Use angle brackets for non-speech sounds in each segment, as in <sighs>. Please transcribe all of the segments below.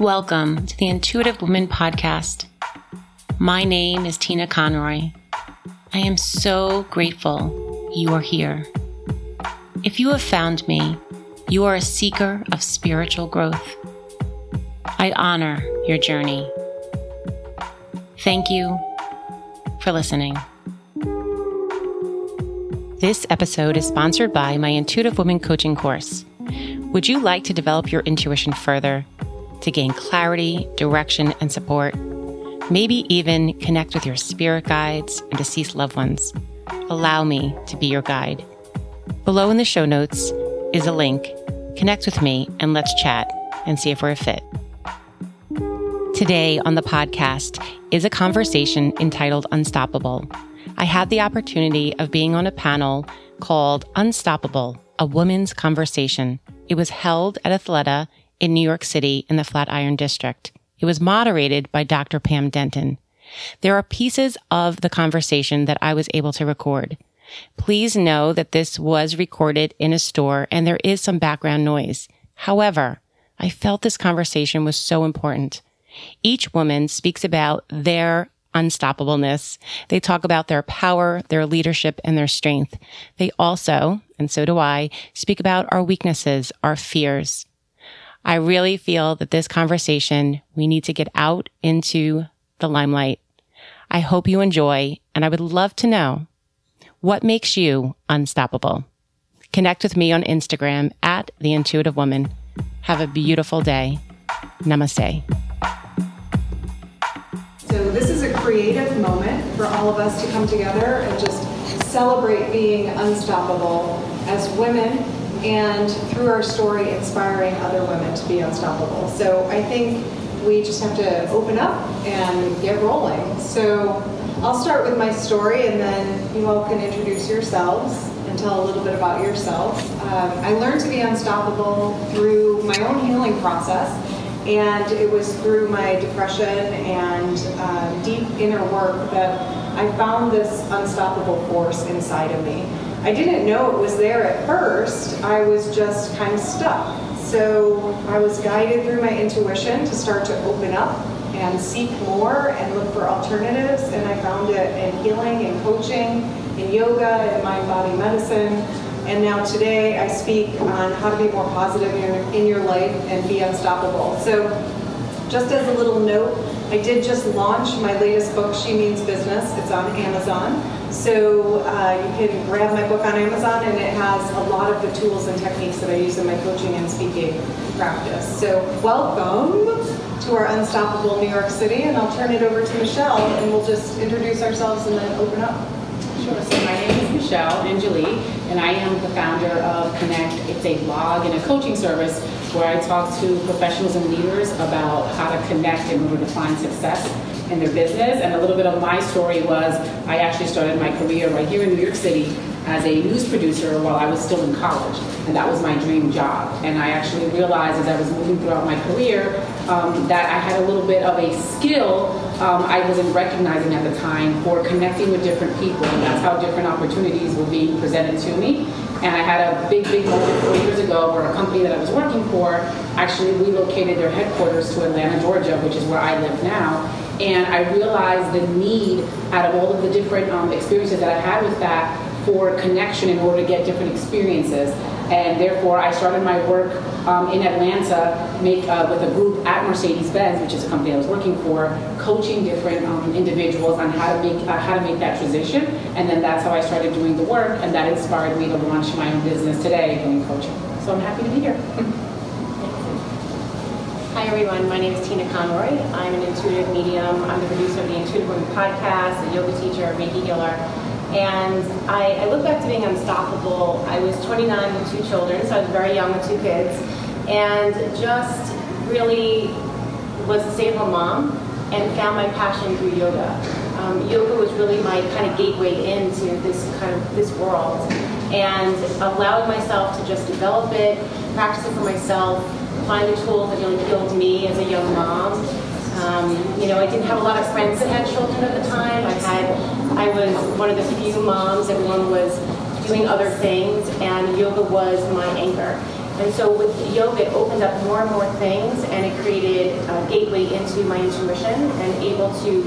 Welcome to the Intuitive Woman Podcast. My name is Tina Conroy. I am so grateful you are here. If you have found me, you are a seeker of spiritual growth. I honor your journey. Thank you for listening. This episode is sponsored by my Intuitive Woman Coaching course. Would you like to develop your intuition further, to gain clarity, direction, and support? Maybe even connect with your spirit guides and deceased loved ones. Allow me to be your guide. Below in the show notes is a link. Connect with me and let's chat and see if we're a fit. Today on the podcast is a conversation entitled Unstoppable. I had the opportunity of being on a panel called Unstoppable, a woman's conversation. It was held at Athleta in New York City in the Flatiron District. It was moderated by Dr. Pam Denton. There are pieces of the conversation that I was able to record. Please know that this was recorded in a store and there is some background noise. However, I felt this conversation was so important. Each woman speaks about their unstoppableness. They talk about their power, their leadership, and their strength. They also, and so do I, speak about our weaknesses, our fears. I really feel that this conversation, we need to get out into the limelight. I hope you enjoy, and I would love to know what makes you unstoppable. Connect with me on Instagram at The Intuitive Woman. Have a beautiful day. Namaste. So, this is a creative moment for all of us to come together and just celebrate being unstoppable as women and through our story, inspiring other women to be unstoppable. So, I think we just have to open up and get rolling. So, I'll start with my story and then you all can introduce yourselves and tell a little bit about yourself. Um, I learned to be unstoppable through my own healing process and it was through my depression and uh, deep inner work that I found this unstoppable force inside of me. I didn't know it was there at first, I was just kind of stuck. So I was guided through my intuition to start to open up and seek more and look for alternatives, and I found it in healing and coaching, in yoga, and mind body medicine and now today I speak on how to be more positive in your, in your life and be unstoppable. So just as a little note, I did just launch my latest book, She Means Business. It's on Amazon. So uh, you can grab my book on Amazon, and it has a lot of the tools and techniques that I use in my coaching and speaking practice. So welcome to our Unstoppable New York City, and I'll turn it over to Michelle, and we'll just introduce ourselves and then open up. Sure. So my name is Michelle Enjoli, and I am the founder of Connect. It's a blog and a coaching service where I talk to professionals and leaders about how to connect in order to find success in their business. And a little bit of my story was I actually started my career right here in New York City as a news producer while I was still in college, and that was my dream job. And I actually realized as I was moving throughout my career um, that I had a little bit of a skill um, I wasn't recognizing at the time for connecting with different people, and that's how different opportunities were being presented to me. And I had a big, big moment four years ago where a company that I was working for actually relocated their headquarters to Atlanta, Georgia, which is where I live now. And I realized the need out of all of the different um, experiences that I had with that for connection in order to get different experiences. And therefore, I started my work um, in Atlanta make, uh, with a group at Mercedes-Benz, which is a company I was working for, coaching different um, individuals on how to make uh, how to make that transition. And then that's how I started doing the work, and that inspired me to launch my own business today doing coaching. So I'm happy to be here. <laughs> Hi everyone, my name is Tina Conroy. I'm an intuitive medium. I'm the producer of the Intuitive Woman podcast, a yoga teacher, Reiki healer. And I, I, look back to being unstoppable. I was 29 with two children, so I was very young with two kids, and just really was a stay-at-home mom and found my passion through yoga. Um, yoga was really my kind of gateway into this kind of this world, and allowing myself to just develop it, practice it for myself, find the tools that really healed me as a young mom, um, you know, I didn't have a lot of friends that had children at the time. I had, I was one of the few moms. Everyone was doing other things, and yoga was my anchor. And so with yoga, it opened up more and more things, and it created a gateway into my intuition, and able to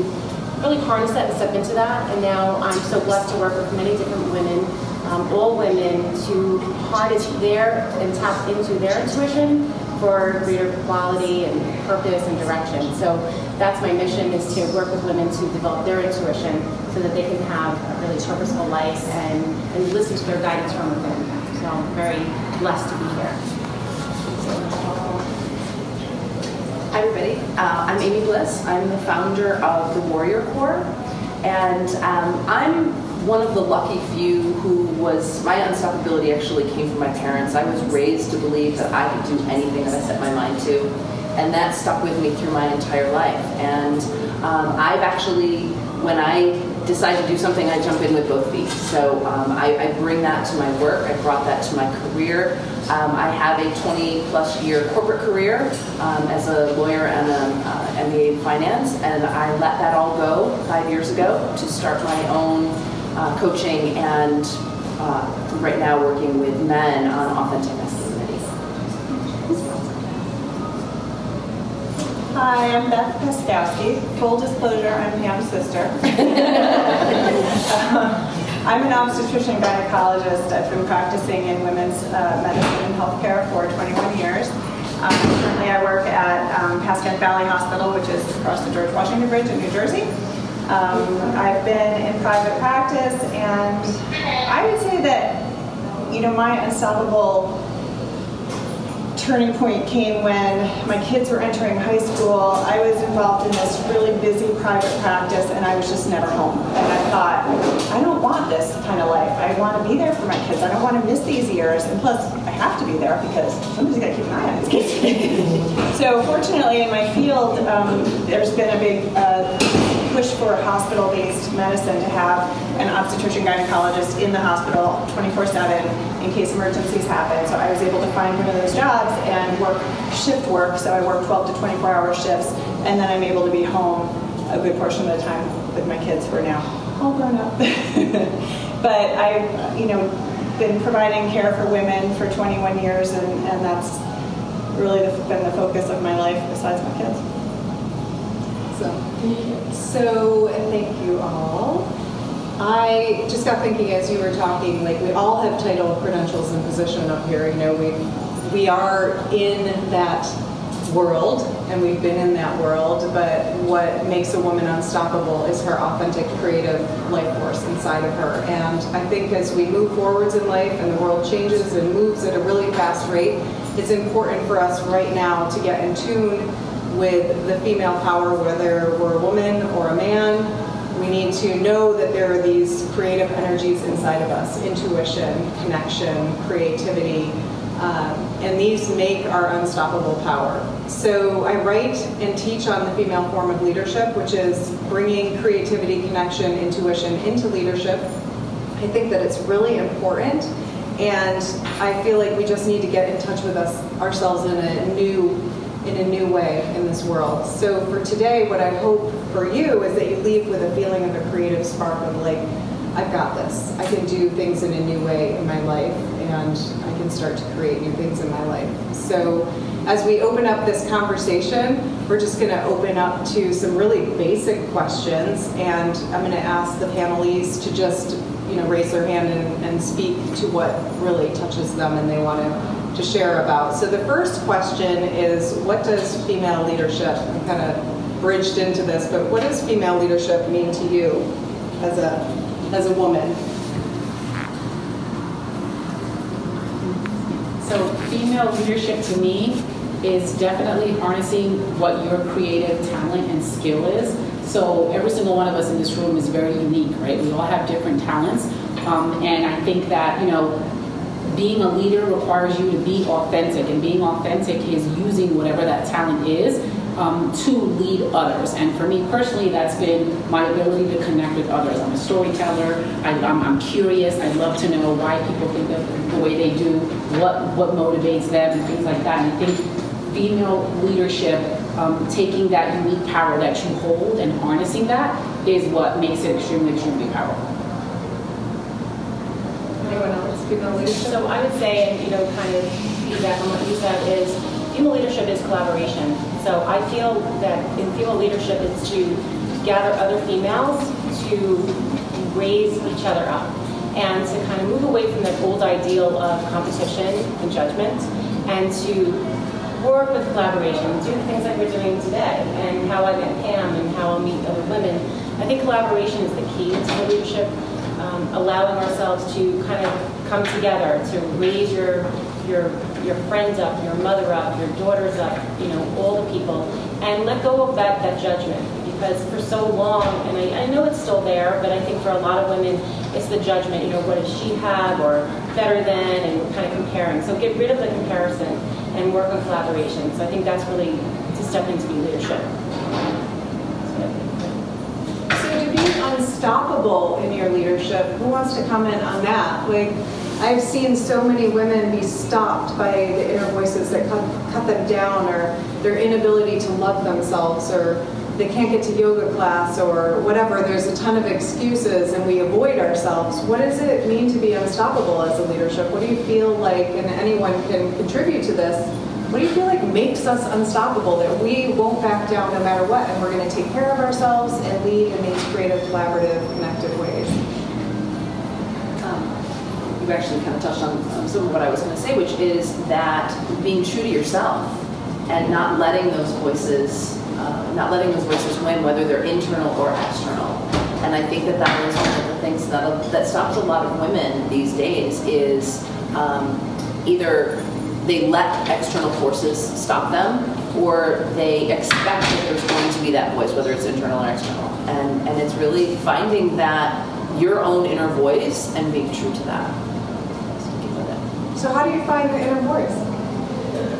really harness that and step into that. And now I'm so blessed to work with many different women, um, all women, to harness their and tap into their intuition for greater quality and purpose and direction. So that's my mission is to work with women to develop their intuition so that they can have a really purposeful life and, and listen to their guidance from within. So I'm very blessed to be here. Hi everybody, uh, I'm Amy Bliss. I'm the founder of the Warrior Core and um, I'm one of the lucky few who was, my unstoppability actually came from my parents. I was raised to believe that I could do anything that I set my mind to, and that stuck with me through my entire life. And um, I've actually, when I decide to do something, I jump in with both feet. So um, I, I, bring that to my work. I brought that to my career. Um, I have a 20 plus year corporate career um, as a lawyer and an uh, MBA in finance, and I let that all go five years ago to start my own uh, coaching and uh, right now working with men on authentic masculinity. Hi, I'm Beth Paskowski. Full disclosure, I'm Pam's sister. <laughs> I'm an obstetrician gynecologist. I've been practicing in women's uh, medicine and healthcare for 21 years. Um, currently, I work at um, Pascack Valley Hospital, which is across the George Washington Bridge in New Jersey. Um, I've been in private practice, and I would say that, you know, my unstoppable turning point came when my kids were entering high school. I was involved in this really busy private practice and I was just never home. And I thought, I don't want this kind of life. I want to be there for my kids. I don't want to miss these years. And plus, I have to be there because somebody's got to keep an eye on these kids. <laughs> so fortunately, in my field, um, there's been a big uh, push for hospital-based medicine to have an obstetrician gynecologist in the hospital 24-7 in case emergencies happen. So I was able to find one of those jobs and work shift work. So I work 12 to 24 hour shifts, and then I'm able to be home a good portion of the time with my kids who are now all grown up. <laughs> but I've, you know, been providing care for women for 21 years, and, and that's really the, been the focus of my life besides my kids. So, so thank you all. I just got thinking as you were talking, like we all have title, credentials, and position up here. You know, we we are in that world and we've been in that world, but what makes a woman unstoppable is her authentic creative life force inside of her. And I think as we move forwards in life and the world changes and moves at a really fast rate, it's important for us right now to get in tune with the female power, whether we're a woman or a man, we need to know that there are these creative energies inside of us intuition, connection, creativity. Um, and these make our unstoppable power. So I write and teach on the female form of leadership, which is bringing creativity, connection, intuition into leadership. I think that it's really important, and I feel like we just need to get in touch with us ourselves in a new in a new way in this world. So for today, what I hope for you is that you leave with a feeling of a creative spark of like, I've got this. I can do things in a new way in my life, and I can start to create new things in my life. So as we open up this conversation, we're just going to open up to some really basic questions, and I'm going to ask the panelists to just you know raise their hand and, and speak to what really touches them and they want to to share about. So the first question is, what does female leadership, I'm kind of bridged into this, but what does female leadership mean to you as a, as a woman? So female leadership to me is definitely harnessing what your creative talent and skill is. So every single one of us in this room is very unique, right? We all have different talents. Um, and I think that, you know, being a leader requires you to be authentic, and being authentic is using whatever that talent is um, to lead others. And for me personally, that's been my ability to connect with others. I'm a storyteller. I, am curious. I love to know why people think of the way they do, what what motivates them, and things like that. And I think female leadership, um, taking that unique power that you hold and harnessing that, is what makes it extremely, extremely powerful. Anyone else? Female leadership? So I would say, and you know, kind of piggyback on what you said, is female leadership is collaboration. So I feel that in female leadership, it's to gather other females to raise each other up and to kind of move away from that old ideal of competition and judgment and to work with collaboration, do things like we're doing today, and how I met Pam and how I'll meet other women. I think collaboration is the key to leadership, allowing ourselves to kind of come together to raise your your your friends up, your mother up, your daughters up, you know, all the people, and let go of that that judgment because for so long, and I, I know it's still there, but I think for a lot of women, it's the judgment, you know, what does she have or better than, and kind of comparing. So get rid of the comparison and work on collaboration. So I think that's really to step into leadership. So to be unstoppable in your leadership, who wants to comment on that? Like, I've seen so many women be stopped by the inner voices that cut, cut them down or their inability to love themselves or they can't get to yoga class or whatever. There's a ton of excuses and we avoid ourselves. What does it mean to be unstoppable as a leadership? What do you feel like, and anyone can contribute to this, what do you feel like makes us unstoppable, that we won't back down no matter what, and we're going to take care of ourselves and lead in these creative, collaborative, connected ways? Um, you actually kind of touched on um, some of what I was going to say, which is that being true to yourself and not letting those voices uh, not letting those voices win, whether they're internal or external. And I think that that is one of the things that, that stops a lot of women these days is um, either they let external forces stop them or they expect that there's going to be that voice, whether it's internal or external. And, and it's really finding that your own inner voice and being true to that. So how do you find the inner voice?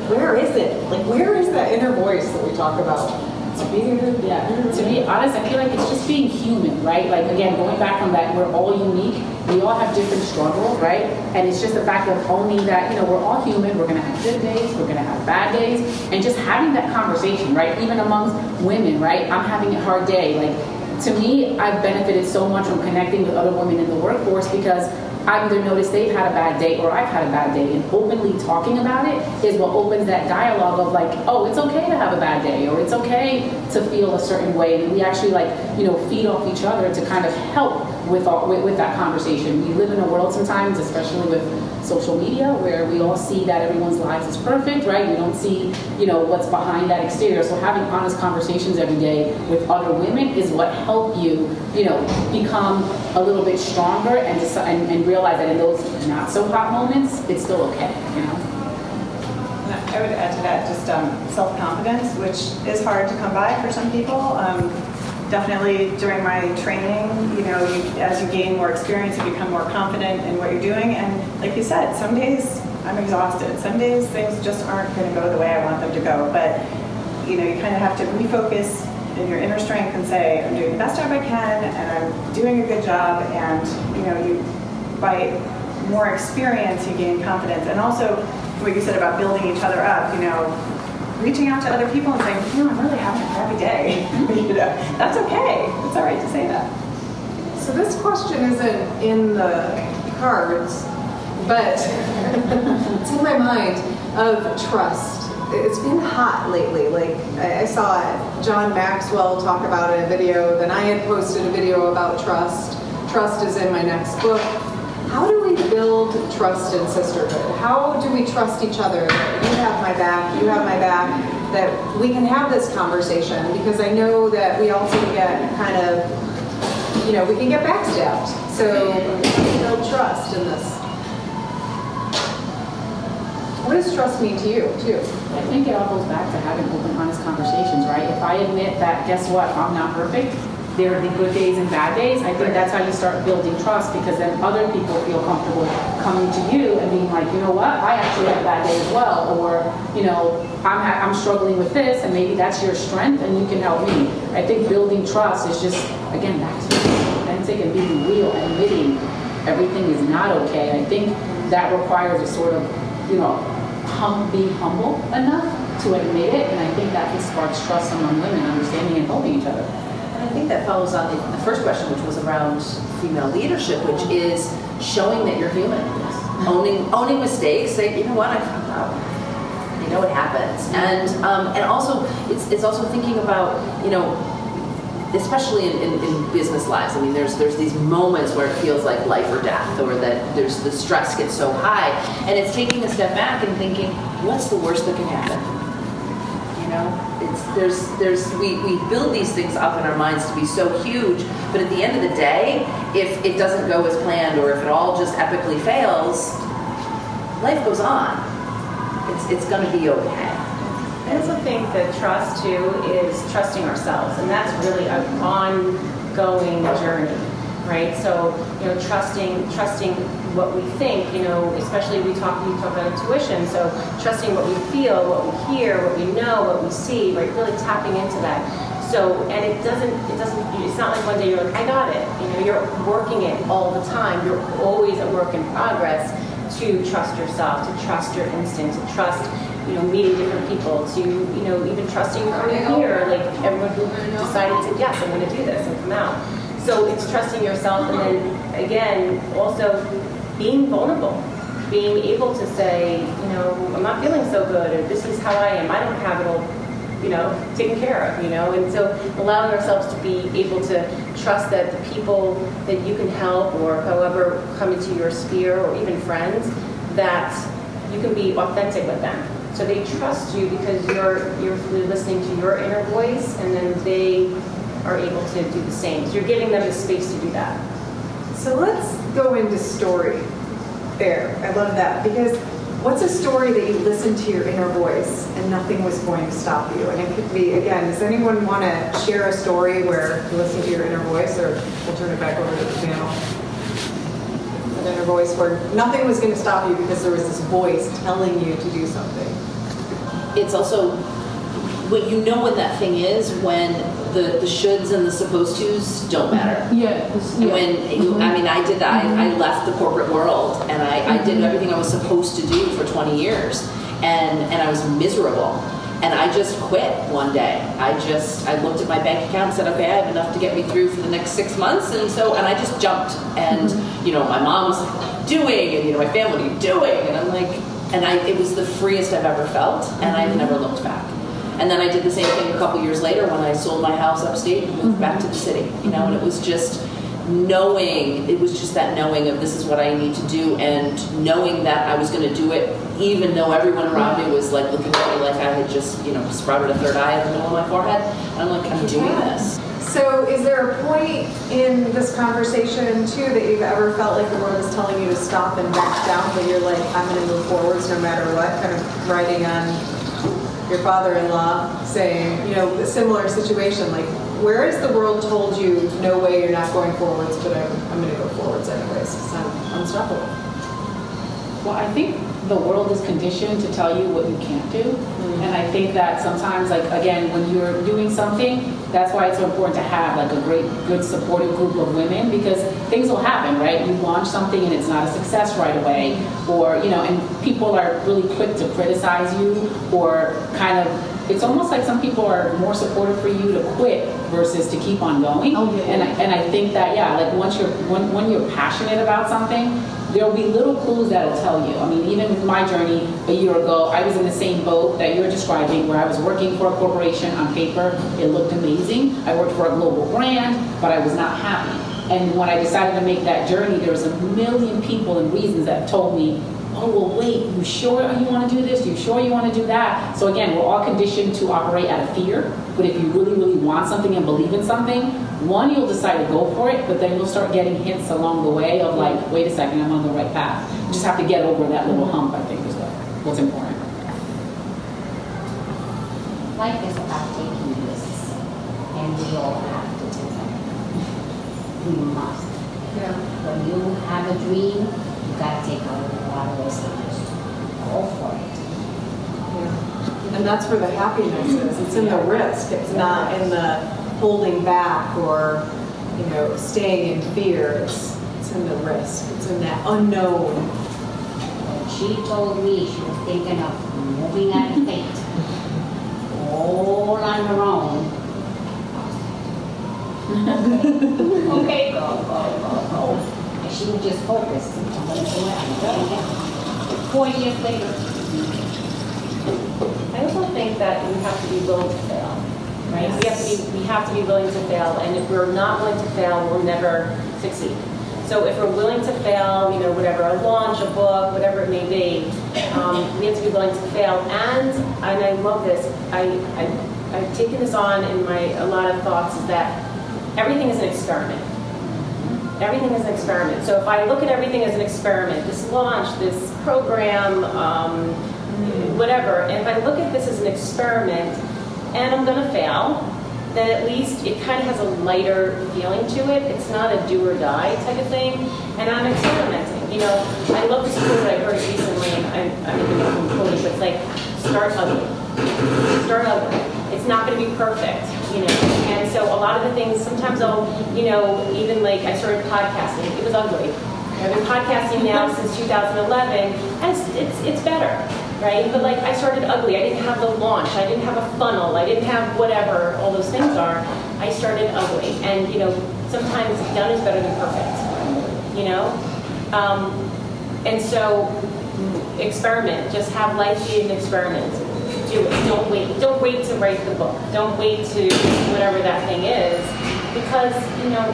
Where is it? Like, where is that inner voice that we talk about? To be, yeah, to be honest, I feel like it's just being human, right? Like again, going back from that, we're all unique. We all have different struggles, right? And it's just the fact of owning that, you know, we're all human. We're gonna have good days, we're gonna have bad days, and just having that conversation, right? Even amongst women, right? I'm having a hard day. Like to me, I've benefited so much from connecting with other women in the workforce because I've either noticed they've had a bad day or I've had a bad day. And openly talking about it is what opens that dialogue of like, oh, it's okay to have a bad day or it's okay to feel a certain way. And we actually like, you know, feed off each other to kind of help with, all, with, with that conversation. We live in a world sometimes, especially with social media where we all see that everyone's lives is perfect, right? We don't see, you know, what's behind that exterior. So having honest conversations every day with other women is what help you, you know, become a little bit stronger and, decide, and, and realize that in those not so hot moments, it's still okay, you know? I would add to that just um, self-confidence, which is hard to come by for some people. Um, definitely during my training, you know, you, as you gain more experience, you become more confident in what you're doing. And like you said, some days I'm exhausted. Some days things just aren't going to go the way I want them to go. But you know, you kind of have to refocus in your inner strength and say, I'm doing the best job I can, and I'm doing a good job. And you know, you by more experience, you gain confidence. And also, what you said about building each other up, you know, reaching out to other people and saying, you know, I'm really having that's okay. It's all right to say that. So this question isn't in the cards, but it's in my mind of trust. It's been hot lately. Like I saw John Maxwell talk about it in a video, then I had posted a video about trust. Trust is in my next book. How do we build trust in sisterhood? How do we trust each other you have my back, you have my back, that we can have this conversation? Because I know that we also get kind of, you know, we can get backstabbed. So build trust in this. What does trust mean to you, too? I think it all goes back to having open, honest conversations, right? If I admit that, guess what, I'm not perfect, there are the good days and bad days. I think that's how you start building trust because then other people feel comfortable coming to you and being like, you know what, I actually had a bad day as well, or you know, I'm I'm struggling with this, and maybe that's your strength, and you can help me. I think building trust is just again back to authentic and being real and admitting everything is not okay. I think that requires a sort of, you know, hum, being humble enough to admit it, and I think that just sparks trust among women, understanding and helping each other. I think that follows on the, the, first question, which was around female leadership, which is showing that you're human, owning owning mistakes. Say, you know what, I, know. You know it happens, and um, and also it's it's also thinking about you know especially in, in, in, business lives. I mean, there's there's these moments where it feels like life or death, or that there's the stress gets so high, and it's taking a step back and thinking, what's the worst that can happen? Know, it's there's there's we we build these things up in our minds to be so huge, but at the end of the day, if it doesn't go as planned, or if it all just epically fails, life goes on. It's it's to be okay. I also think that trust too is trusting ourselves, and that's really an ongoing journey, right? So you know, trusting trusting what we think, you know, especially we talk we talk about intuition. So trusting what we feel, what we hear, what we know, what we see, right? Really tapping into that. So and it doesn't it doesn't it's not like one day you're like I got it. You know, you're working it all the time. You're always a work in progress to trust yourself, to trust your instinct, to trust you know, meeting different people to, you know, even trusting coming here, like everyone who decided to, yes, I'm going to do this and come out. So it's trusting yourself and then again, also being vulnerable, being able to say, you know, I'm not feeling so good or this is how I am. I don't have it all, you know, taken care of, you know, and so allowing ourselves to be able to trust that the people that you can help or however come into your sphere or even friends, that you can be authentic with them so they trust you because you're you're listening to your inner voice, and then they are able to do the same. So you're giving them the space to do that. So let's go into story. There, I love that because what's a story that you listened to your inner voice and nothing was going to stop you? And it could be again. Does anyone want to share a story where you listen to your inner voice, or we'll turn it back over to the panel? An inner voice where nothing was going to stop you because there was this voice telling you to do something it's also what you know when that thing is when the, the shoulds and the supposed tos don't matter. Yeah. yeah. when you, mm-hmm. I mean, I did that. Mm-hmm. I, I, mm-hmm. left the corporate world and I, mm-hmm. I did mm-hmm. everything I was supposed to do for 20 years, and and I was miserable. And I just quit one day. I just I looked at my bank account and said, okay, I have enough to get me through for the next six months, and so and I just jumped. And mm-hmm. you know, my mom was like, doing, and you know, my family, doing? And I'm like, and I, it was the freest I've ever felt, and I've never looked back. And then I did the same thing a couple years later when I sold my house upstate and moved back to the city. You know, and it was just knowing. It was just that knowing of this is what I need to do, and knowing that I was going to do it, even though everyone around me was like looking at me like I had just you know sprouted a third eye in the middle of my forehead. And I'm like, I'm doing this. So, is there a point in this conversation too that you've ever felt like the world is telling you to stop and back down, but you're like, I'm going to move forwards no matter what? Kind of writing on your father-in-law, saying, you know, a similar situation. Like, where has the world told you, no way, you're not going forwards, but I'm, I'm going to go forwards anyways because I'm unstoppable? Well, I think the world is conditioned to tell you what you can't do. Mm-hmm. And I think that sometimes, like, again, when you're doing something, that's why it's so important to have like a great, good supportive group of women because things will happen, right? You launch something and it's not a success right away, or, you know, and people are really quick to criticize you or kind of it's almost like some people are more supportive for you to quit versus to keep on going. Oh, yeah. And I, and I think that yeah, like once you're when, when you're passionate about something, there'll be little clues that'll tell you. I mean, even with my journey a year ago, I was in the same boat that you're describing, where I was working for a corporation on paper. It looked amazing. I worked for a global brand, but I was not happy. And when I decided to make that journey, there was a million people and reasons that told me, oh, well, wait, you sure you want to do this? You sure you want to do that? So again, we're all conditioned to operate out of fear. But if you really, really want something and believe in something, one, you'll decide to go for it, but then you'll start getting hints along the way of like, wait a second, I'm on the right path. You just have to get over that little hump, I think, is what, what's important. Life is about taking risks, and we all have to do them. We must. Yeah. When you have a dream, you gotta take a lot of risks. Go for it. Yeah. And that's where the happiness is. It's in the risk. It's not in the holding back or you know staying in fear. It's, it's in the risk. It's in that unknown. She told me she was thinking of moving out of state, all on her own. <laughs> okay, go, go, go, go. And she was just focused on what I'm doing. Four years later, I also think that we have to be willing to fail, right? We have to be, we have to be willing to fail, and if we're not willing to fail, we'll never succeed. So if we're willing to fail, you know, whatever, a launch, a book, whatever it may be, um, we have to be willing to fail. And, and I love this, I, I, I've taken this on in my, a lot of thoughts, is that everything is an experiment. Everything is an experiment. So if I look at everything as an experiment, this launch, this program, um, whatever, and if I look at this as an experiment, and I'm going to fail, then at least it kind of has a lighter feeling to it. It's not a do or die type of thing. And I'm experimenting. You know, I love this quote that I heard recently, and I, I'm even from quoting, but it's like, start ugly. Start ugly. It's not going to be perfect, you know. And so a lot of the things, sometimes I'll, you know, even like I started podcasting, it was ugly. I've been podcasting now <laughs> since 2011, and it's, it's, it's better right? But like I started ugly. I didn't have the launch. I didn't have a funnel. I didn't have whatever all those things are. I started ugly, and you know sometimes done is better than perfect. You know, um, and so experiment. Just have life be an experiment. Do it. Don't wait. Don't wait to write the book. Don't wait to whatever that thing is, because you know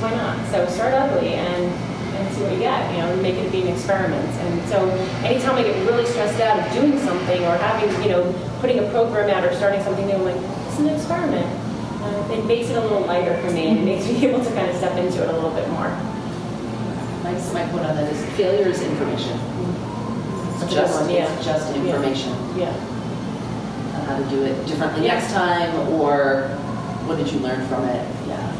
why not? So start ugly and and see what you get, you know, make it be an experiment. And so anytime I get really stressed out of doing something or having, you know, putting a program out or starting something new, I'm like, it's an experiment. Uh, it makes it a little lighter for me and it makes me <laughs> able to kind of step into it a little bit more. Nice. My quote on that is failure is information. It's just, one, yeah. it's just information. Yeah. On how to do it differently next time or what did you learn from it? Yeah.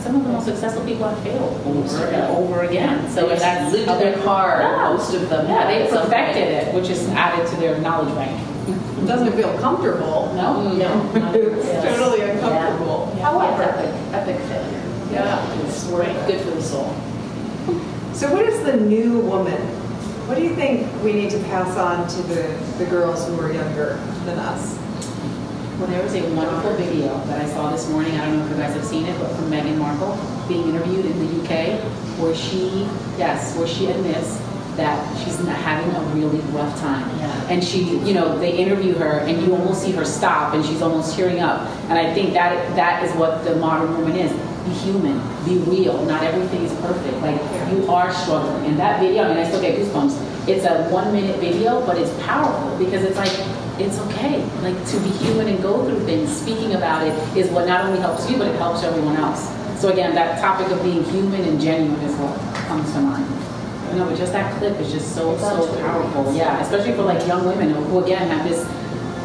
Some of the most successful people have failed over and over again. So They if that's lived how their they're car, Yeah. most of them. Yeah, they at perfected it, which is added to their knowledge bank. It doesn't feel comfortable. No? Mm, no. It's Yes. totally uncomfortable. However, epic, epic failure. Yeah. It's worth- good for the soul. So what is the new woman? What do you think we need to pass on to the, the girls who are younger than us? Well, there was a wonderful video that I saw this morning. I don't know if you guys have seen it, but from Meghan Markle being interviewed in the UK, where she, yes, where she admits that she's not having a really rough time. Yeah. And she, you know, they interview her, and you almost see her stop, and she's almost tearing up. And I think that that is what the modern woman is. Be human, be real. Not everything is perfect. Like you are struggling. And that video, I mean, I still get goosebumps. It's a one-minute video, but it's powerful because it's like it's okay. Like to be human and go through things. Speaking about it is what not only helps you, but it helps everyone else. So again, that topic of being human and genuine is what comes to mind. You know, but just that clip is just so so powerful. Yeah, especially for like young women who, who again have this.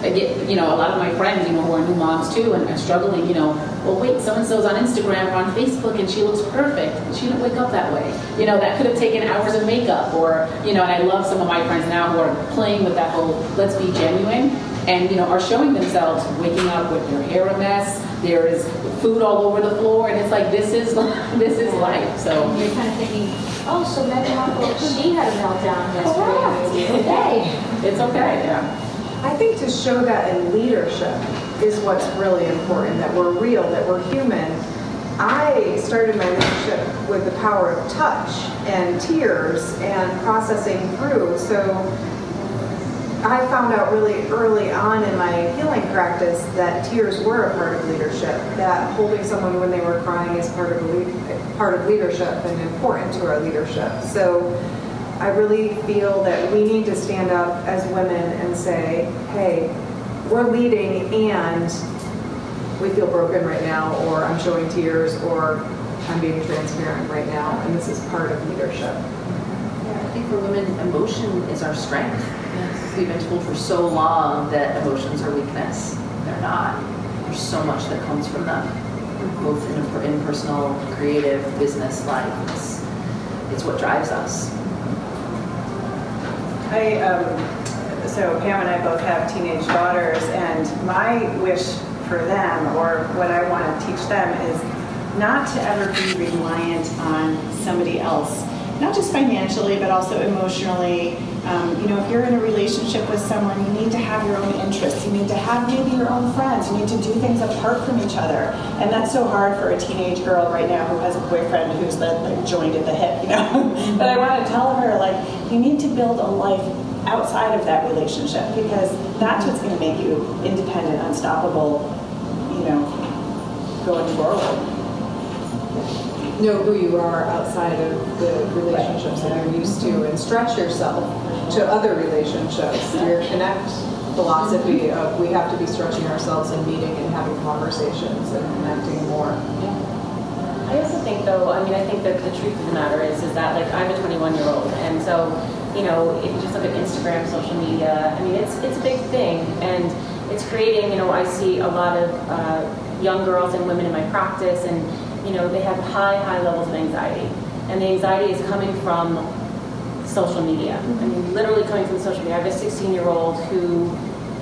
I get, you know, a lot of my friends, you know, who are new moms too, and are struggling. You know, well, wait, so and so's on Instagram or on Facebook, and she looks perfect. She didn't wake up that way. You know, that could have taken hours of makeup, or you know. And I love some of my friends now who are playing with that whole "let's be genuine," and you know, are showing themselves waking up with their hair a mess. There is food all over the floor, and it's like this is <laughs> this is life. So You're kind of thinking, oh, so Meghan Markle, she had a meltdown yesterday. Oh, Correct. It's okay. it's okay. Yeah. I think to show that in leadership is what's really important, that we're real, that we're human. I started my leadership with the power of touch and tears and processing through. So I found out really early on in my healing practice that tears were a part of leadership, that holding someone when they were crying is part of, part of leadership and important to our leadership. So I really feel that we need to stand up as women and say, hey, we're leading and we feel broken right now, or I'm showing tears, or I'm being transparent right now, and this is part of leadership. Yeah, I think for women, emotion is our strength. We've been told for so long that emotions are weakness. They're not. There's so much that comes from them, both in, in personal, creative, business life. It's, it's what drives us. I, um, so Pam and I both have teenage daughters, and my wish for them, or what I want to teach them, is not to ever be reliant on somebody else. Not just financially, but also emotionally. Um, you know, if you're in a relationship with someone, you need to have your own interests. You need to have maybe your own friends. You need to do things apart from each other. And that's so hard for a teenage girl right now who has a boyfriend who's like, like joined at the hip, you know. <laughs> but I want to tell her, like, you need to build a life outside of that relationship because that's what's going to make you independent, unstoppable, you know, going forward. Know who you are outside of the relationships that you're used to and stretch yourself to other relationships. Your connect philosophy of we have to be stretching ourselves and meeting and having conversations and connecting more. I also think though, I mean, I think that the truth of the matter is, is that like I'm a 21 year old and so, you know, if you just look at Instagram, social media, I mean, it's, it's a big thing and it's creating, you know, I see a lot of uh, young girls and women in my practice and, you know, they have high, high levels of anxiety. And the anxiety is coming from social media. I mean, literally coming from social media. I have a 16 year old who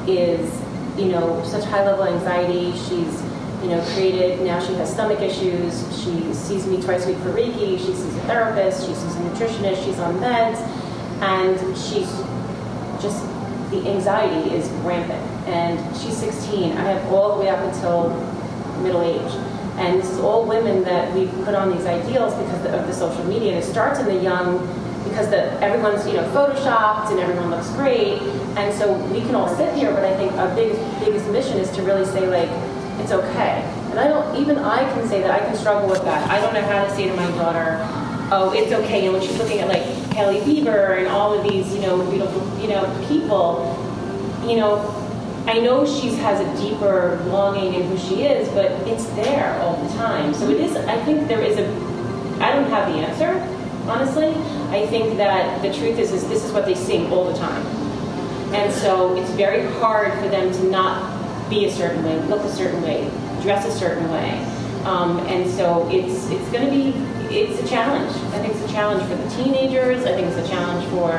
is, you know, such high level anxiety. She's, you know, created, now she has stomach issues. She sees me twice a week for Reiki. She sees a therapist. She sees a nutritionist. She's on meds. And she's just, the anxiety is rampant. And she's 16. I have all the way up until middle age. And this is all women that we've put on these ideals because of the social media. And it starts in the young because the, everyone's you know photoshopped and everyone looks great. And so we can all sit here, but I think our biggest biggest mission is to really say like it's okay. And I don't even I can say that I can struggle with that. I don't know how to say to my daughter, oh it's okay. And when she's looking at like Hailey Bieber and all of these you know beautiful you know people, you know I know she has a deeper longing in who she is, but it's there all the time. So it is, I think there is a, I don't have the answer, honestly. I think that the truth is, is this is what they sing all the time. And so it's very hard for them to not be a certain way, look a certain way, dress a certain way. Um, and so it's, it's going to be, it's a challenge. I think it's a challenge for the teenagers. I think it's a challenge for,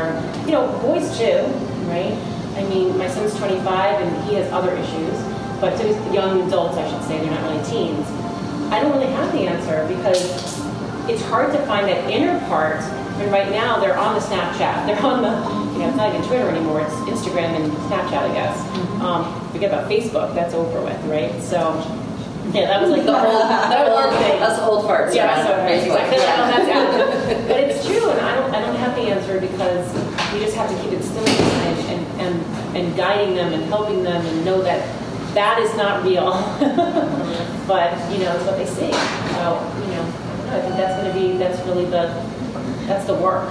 you know, boys too, right? I mean, my son's 25 and he has other issues, but to young adults, I should say, they're not really teens. I don't really have the answer because it's hard to find that inner part. And right now, they're on the Snapchat. <laughs> They're on the, you know, it's not even Twitter anymore. It's Instagram and Snapchat, I guess. Um, forget about Facebook. That's over with, right? So, yeah, that was like the whole, <laughs> that whole thing. That's old farts. <laughs> Yeah, so Facebook. I feel like, oh, that's out. But it's true, and I don't, I don't have the answer because we just have to keep it still and, and, and, and guiding them and helping them and know that that is not real. but, you know, it's what they see. So, you know, I think that's going to be, that's really the, that's the work.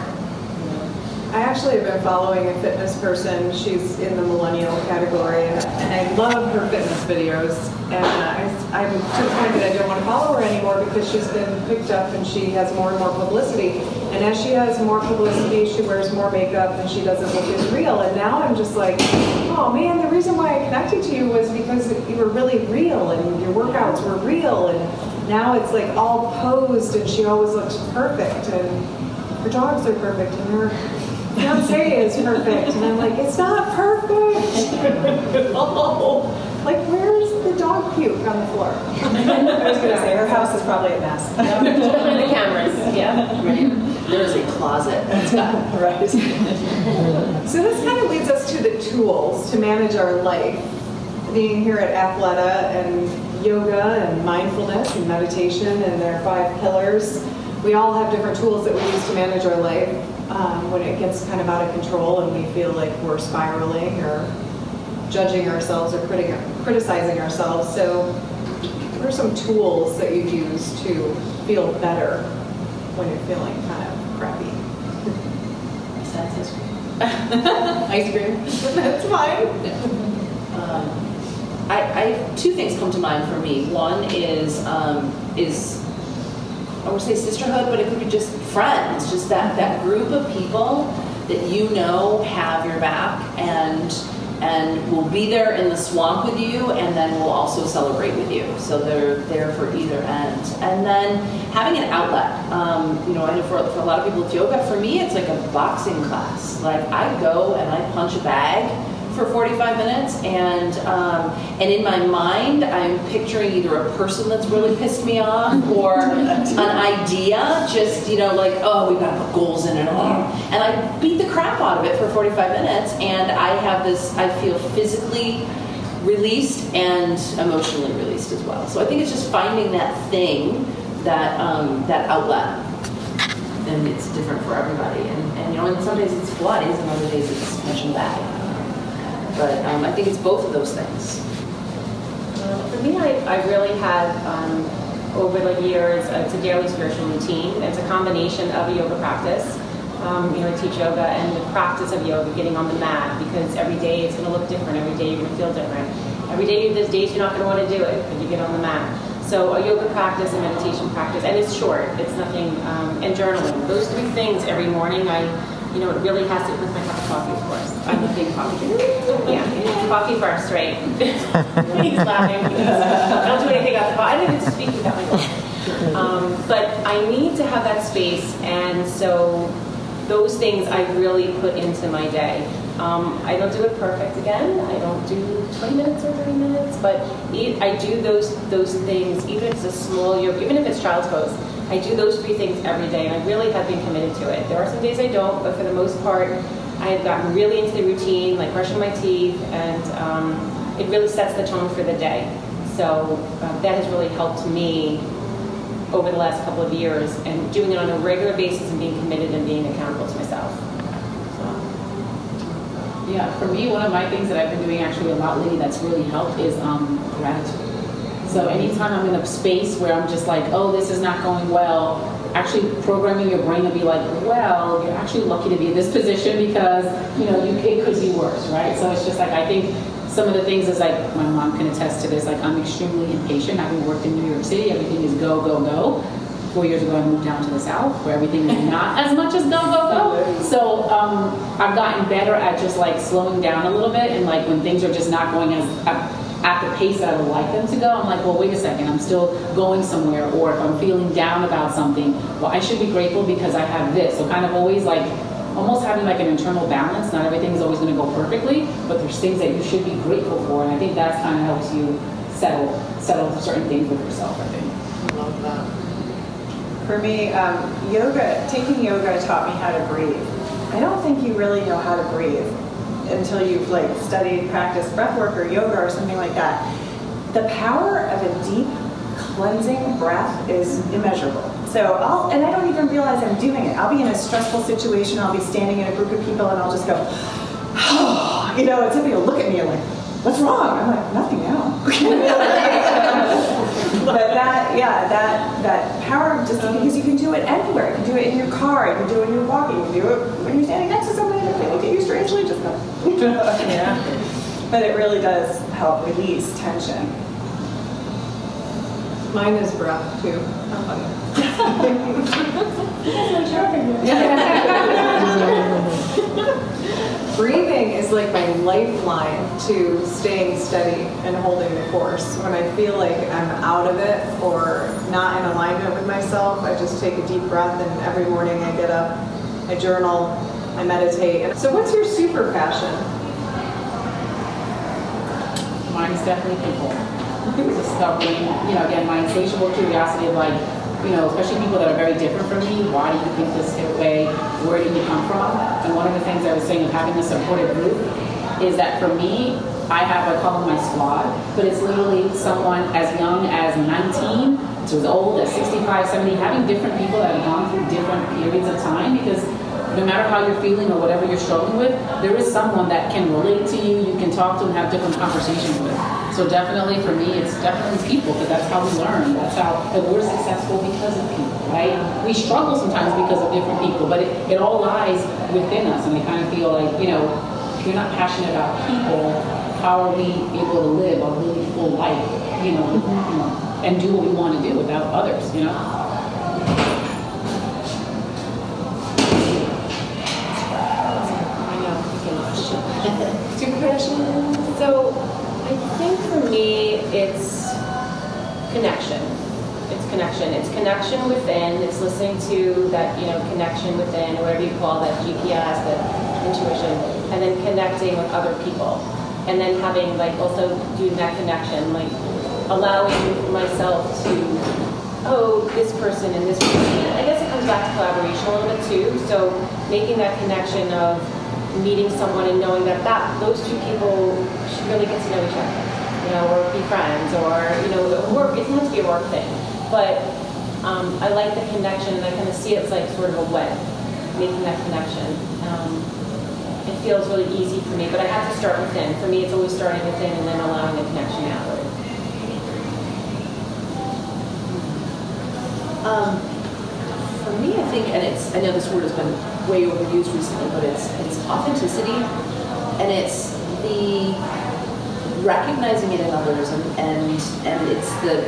I actually have been following a fitness person. She's in the millennial category, and, I love her fitness videos. And I, I'm to the point that I don't want to follow her anymore because she's been picked up and she has more and more publicity. And as she has more publicity, she wears more makeup and she doesn't look as real. And now I'm just like, oh man, the reason why I connected to you was because you were really real and your workouts were real. And now it's like all posed and she always looks perfect. And her dogs are perfect and her fiance is perfect. And I'm like, it's not perfect. <laughs> oh, like, where's the dog puke on the floor? I was going to say, her house is probably a mess. Behind <laughs> the cameras, yeah. There's a closet. <laughs> right. So this kind of leads us to the tools to manage our life. Being here at Athleta and yoga and mindfulness and meditation and their five pillars, we all have different tools that we use to manage our life um, when it gets kind of out of control and we feel like we're spiraling or judging ourselves or criti- criticizing ourselves. So what are some tools that you use to feel better when you're feeling kind of crappy? Besides ice cream. <laughs> Ice cream. <laughs> That's fine. <laughs> Um, I, I two things come to mind for me. One is um, is I would say sisterhood, but it could be just friends, just that that group of people that you know have your back and and will be there in the swamp with you and then will also celebrate with you. So they're there for either end. And then having an outlet. Um, you know, I know for, for a lot of people it's yoga. For me, it's like a boxing class. Like I go and I punch a bag for 45 minutes and um, and in my mind I'm picturing either a person that's really pissed me off <laughs> or an idea just you know like oh we gotta put goals in it and I beat the crap out of it for 45 minutes and I have this I feel physically released and emotionally released as well so I think it's just finding that thing that um, that outlet and it's different for everybody. And, and you know, and some days it's Pilates, and other days it's mentioned that. But um, I think it's both of those things. Uh, For me, I, I really had, um, over the years, it's a daily spiritual routine. It's a combination of a yoga practice. Um, you know, I teach yoga and the practice of yoga, getting on the mat, because every day it's going to look different. Every day you're going to feel different. Every day there's days you're not going to want to do it, but you get on the mat. So a yoga practice, a meditation practice, and it's short. It's nothing, um, and journaling. Those three things every morning. I, you know, it really has to do with my cup of coffee, of course. I'm a big coffee drinker. Yeah, coffee first, right? <laughs> He's laughing. I don't do anything else. I didn't even speak about my coffee. <laughs> Um, but I need to have that space, and so those things I really put into my day. Um, I don't do it perfect again. I don't do 20 minutes or 30 minutes, but I do those those things, even if it's a small yoga, even if it's child's pose. I do those three things every day, and I really have been committed to it. There are some days I don't, but for the most part, I have gotten really into the routine, like brushing my teeth, and um, it really sets the tone for the day. So uh, that has really helped me over the last couple of years, and doing it on a regular basis and being committed and being accountable to myself. Yeah, for me, one of my things that I've been doing actually a lot lately that's really helped is um, gratitude. So anytime I'm in a space where I'm just like, oh, this is not going well, actually programming your brain to be like, well, you're actually lucky to be in this position because you know you, it could be worse, right? So it's just like I think some of the things is like my mom can attest to this. Like I'm extremely impatient. Having worked in New York City, everything is go go go. Four years ago, I moved down to the south where everything is not as much as go go go. So um, I've gotten better at just like slowing down a little bit and like when things are just not going as at the pace that I would like them to go, I'm like, well, wait a second, I'm still going somewhere. Or if I'm feeling down about something, well, I should be grateful because I have this. So kind of always like almost having like an internal balance. Not everything is always going to go perfectly, but there's things that you should be grateful for, and I think that kind of helps you settle settle certain things with yourself. I think. Love that. For me, um, yoga, taking yoga taught me how to breathe. I don't think you really know how to breathe until you've like studied, practiced breath work or yoga or something like that. The power of a deep cleansing breath is immeasurable. So I'll, and I don't even realize I'm doing it. I'll be in a stressful situation, I'll be standing in a group of people and I'll just go, oh, <sighs> you know, and somebody will look at me and like, what's wrong? I'm like, nothing now. <laughs> but that, yeah, that that power of just because you can do it anywhere. You can do it in your car. You can do it when you're walking. You can do it when you're standing next to somebody they look at you strangely. Just go. <laughs> yeah. But it really does help release tension. Mine is breath too. <laughs> Breathing is like my lifeline to staying steady and holding the course. When I feel like I'm out of it or not in alignment with myself, I just take a deep breath and every morning I get up, I journal, I meditate. So what's your super passion? Mine's definitely people. Discovering, you know, again, my insatiable curiosity of like, you know, especially people that are very different from me. Why do you think this way? Where did you come from? And one of the things I was saying of having a supportive group is that for me, I have, I call my squad, but it's literally someone as young as 19 to as old as 65, 70, having different people that have gone through different periods of time because no matter how you're feeling or whatever you're struggling with, there is someone that can relate to you, you can talk to and have different conversations with. So definitely for me, it's definitely people because that's how we learn. That's how and we're successful because of people, right? We struggle sometimes because of different people, but it, it all lies within us. And I kind of feel like, you know, if you're not passionate about people, how are we able to live a really full life, you know, you know and do what we want to do without others, you know? Two questions. So I think for me, it's connection. It's connection. It's connection within. It's listening to that, you know, connection within, or whatever you call that GPS, that intuition, and then connecting with other people, and then having like also doing that connection, like allowing myself to, oh, this person and this person. I guess it comes back to collaboration a little bit too. So making that connection of meeting someone and knowing that that those two people should really get to know each other, you know, or be friends, or you know, work. It doesn't have to be a work thing, but Um, I like the connection, and I kind of see it's like sort of a web, making that connection. Um, it feels really easy for me, but I have to start within. For me, it's always starting within and then allowing the connection outward. Um, for me, I think, and it's, I know this word has been way overused recently, but it's, it's authenticity, and it's the recognizing it in others, and, and, and it's the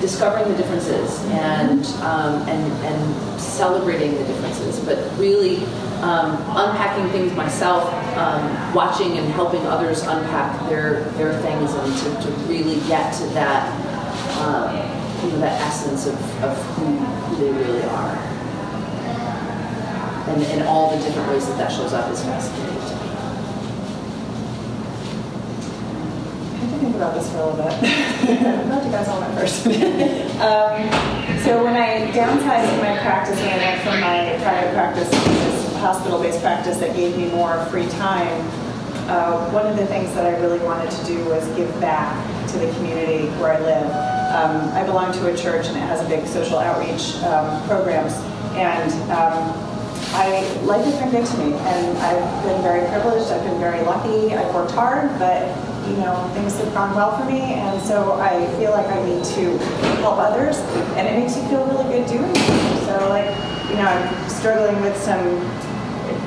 discovering the differences and, um, and, and celebrating the differences, but really um, unpacking things myself, um, watching and helping others unpack their, their things, and to, to really get to that, um, you know, that essence of, of who, who they really are. And, and all the different ways that that shows up is fascinating think about this for a little bit. I'm glad you guys all went first. <laughs> um, so when I downsized my practice and I went from my private practice to this hospital-based practice that gave me more free time, uh, one of the things that I really wanted to do was give back to the community where I live. Um, I belong to a church and it has a big social outreach um, programs, and um, I life has been good to me, and I've been very privileged. I've been very lucky. I've worked hard, but you know things have gone well for me, and so I feel like I need to help others, and it makes you feel really good doing it. So like you know I'm struggling with some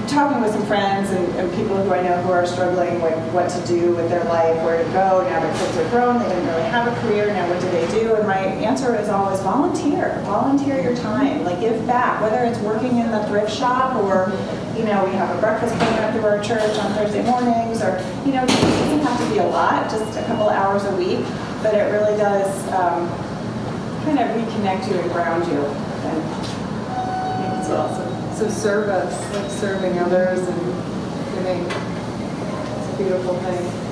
talking with some friends and, and, people who I know who are struggling with what to do with their life, where to go. Now their kids are grown, they didn't really have a career. Now what do they do? And my answer is always volunteer. Volunteer your time. Like back, whether it's working in the thrift shop or, you know, we have a breakfast program through our church on Thursday mornings, or you know, it doesn't have to be a lot, just a couple hours a week, but it really does um, kind of reconnect you and ground you. And it's awesome. So service, like serving others and giving, it's a beautiful thing.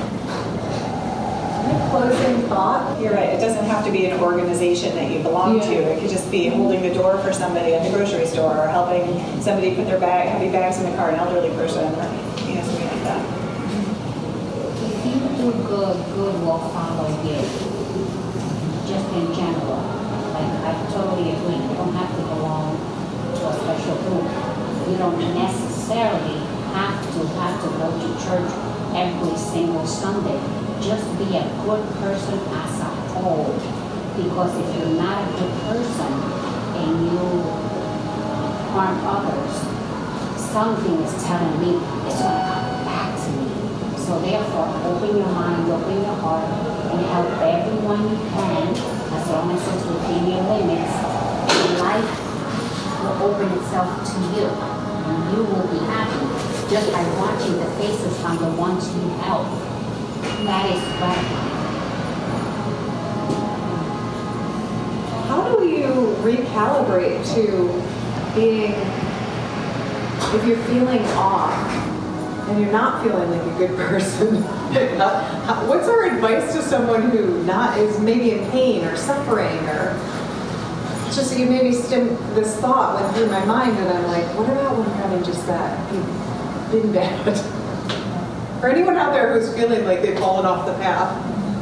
Any closing thought? You're right. It doesn't have to be an organization that you belong Yeah. to. It could just be holding the door for somebody at the grocery store, or helping somebody put their bag, heavy bags in the car, an elderly person, or you know something like that. If you do good, good will follow you. Just in general. Like, I totally agree. You don't have to belong to a special group. You don't necessarily have to have to go to church every single Sunday. Just be a good person as a whole. Because if you're not a good person and you harm others, something is telling me it's going to come back to me. So therefore, open your mind, open your heart, and help everyone you can, as long as it's within your limits. Life will open itself to you, and you will be happy just by watching the faces from the ones you help. Gratifying. How do you recalibrate to being, if you're feeling off and you're not feeling like a good <laughs> person, what's our advice to someone who not is maybe in pain or suffering or just you maybe stim this thought went through my mind and I'm like, what about when I'm having just that been bad? <laughs> For anyone out there who's feeling like they've fallen off the path.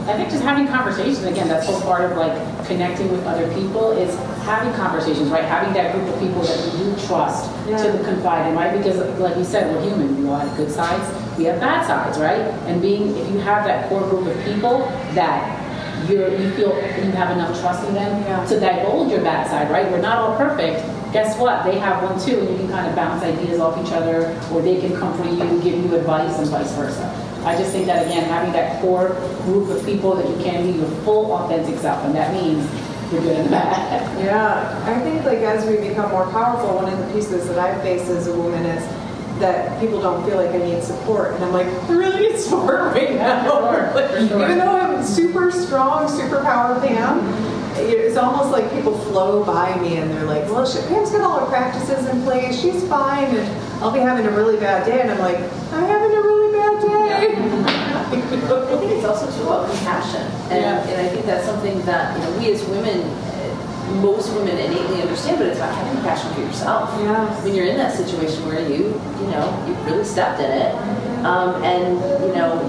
I think just having conversations, again, that's whole part of like connecting with other people is having conversations, right? Having that group of people that you trust Yeah. to confide in, right? Because like you said, we're human. We all have good sides. We have bad sides, right? And being, if you have that core group of people that you're, you feel you have enough trust in them Yeah. to divulge your bad side, right? We're not all perfect. Guess what? They have one too, and you can kind of bounce ideas off each other, or they can come for you, give you advice, and vice versa. I just think that again, having that core group of people that you can be your full authentic self, and that means you're good and bad. <laughs> Yeah, I think like as we become more powerful, one of the pieces that I face as a woman is that people don't feel like I need support, and I'm like, <laughs> I really need support right now. Sure, <laughs> sure. Even though I'm super strong, super power Pam, it's almost like people flow by me and they're like, well, she, Pam's got all her practices in place, she's fine, and I'll be having a really bad day, and I'm like, I'm having a really bad day. <laughs> I think it's also too about compassion, and, Yeah. and I think that's something that you know we as women, uh, most women innately understand. But it's about having compassion for yourself. Yes. When you're in that situation where you, you know, you've really stepped in it, um, and you know,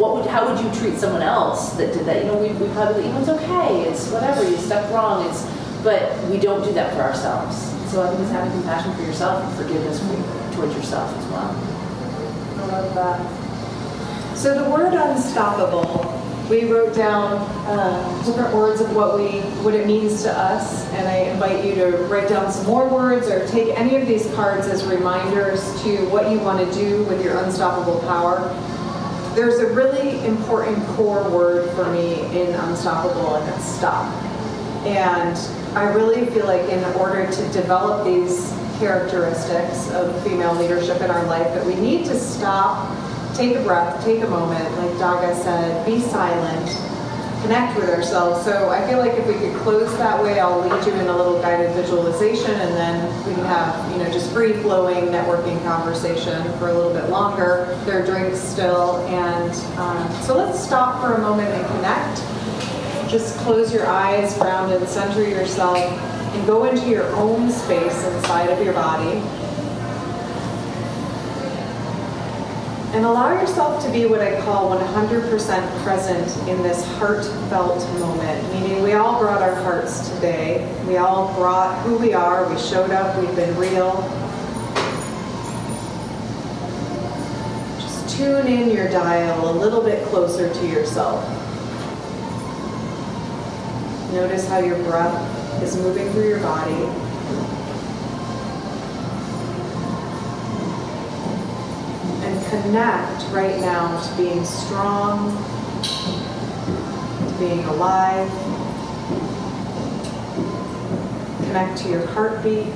what would, how would you treat someone else that did that? You know, we, we probably, you know, it's okay, it's whatever, you stepped wrong. It's but we don't do that for ourselves. So I think it's having compassion for yourself and forgiveness for, towards yourself as well. I love that. So the word unstoppable, we wrote down uh, different words of what we what it means to us, and I invite you to write down some more words or take any of these cards as reminders to what you want to do with your unstoppable power. There's a really important core word for me in unstoppable, and it's stop. And I really feel like in order to develop these characteristics of female leadership in our life, that we need to stop, take a breath, take a moment, like Daga said, be silent, connect with ourselves. So I feel like if we could close that way, I'll lead you in a little guided visualization, and then we can have, you know, just free flowing networking conversation for a little bit longer. There are drinks still, and um, so let's stop for a moment and connect. Just close your eyes, ground and center yourself, and go into your own space inside of your body. And allow yourself to be what I call 100% present in this heartfelt moment, meaning we all brought our hearts today. We all brought who we are, we showed up, we've been real. Just tune in your dial a little bit closer to yourself. Notice how your breath is moving through your body. Connect right now to being strong, to being alive. Connect to your heartbeat.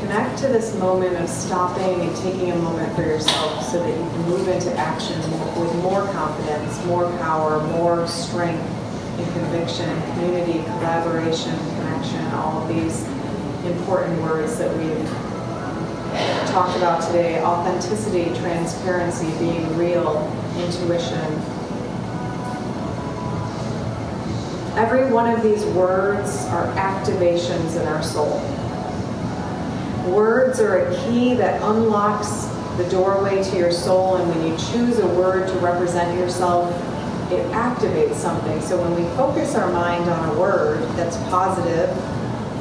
Connect to this moment of stopping and taking a moment for yourself so that you can move into action with more confidence, more power, more strength and conviction, community, collaboration, connection, all of these important words that we've talked about today authenticity, transparency, being real, intuition. Every one of these words are activations in our soul. Words are a key that unlocks the doorway to your soul, and when you choose a word to represent yourself, it activates something. So when we focus our mind on a word that's positive,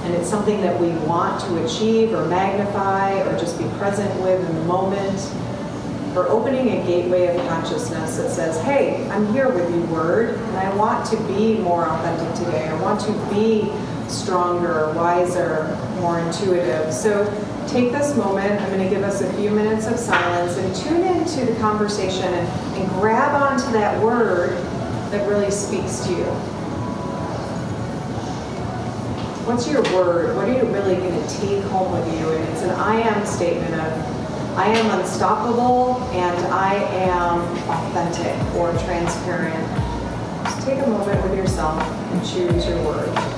and it's something that we want to achieve or magnify or just be present with in the moment, we're opening a gateway of consciousness that says, hey, I'm here with you, word, and I want to be more authentic today. I want to be stronger, wiser, more intuitive. So take this moment. I'm going to give us a few minutes of silence and tune into the conversation and, and grab onto that word that really speaks to you. What's your word? What are you really going to take home with you? And it's an I am statement of I am unstoppable and I am authentic or transparent. Just take a moment with yourself and choose your word.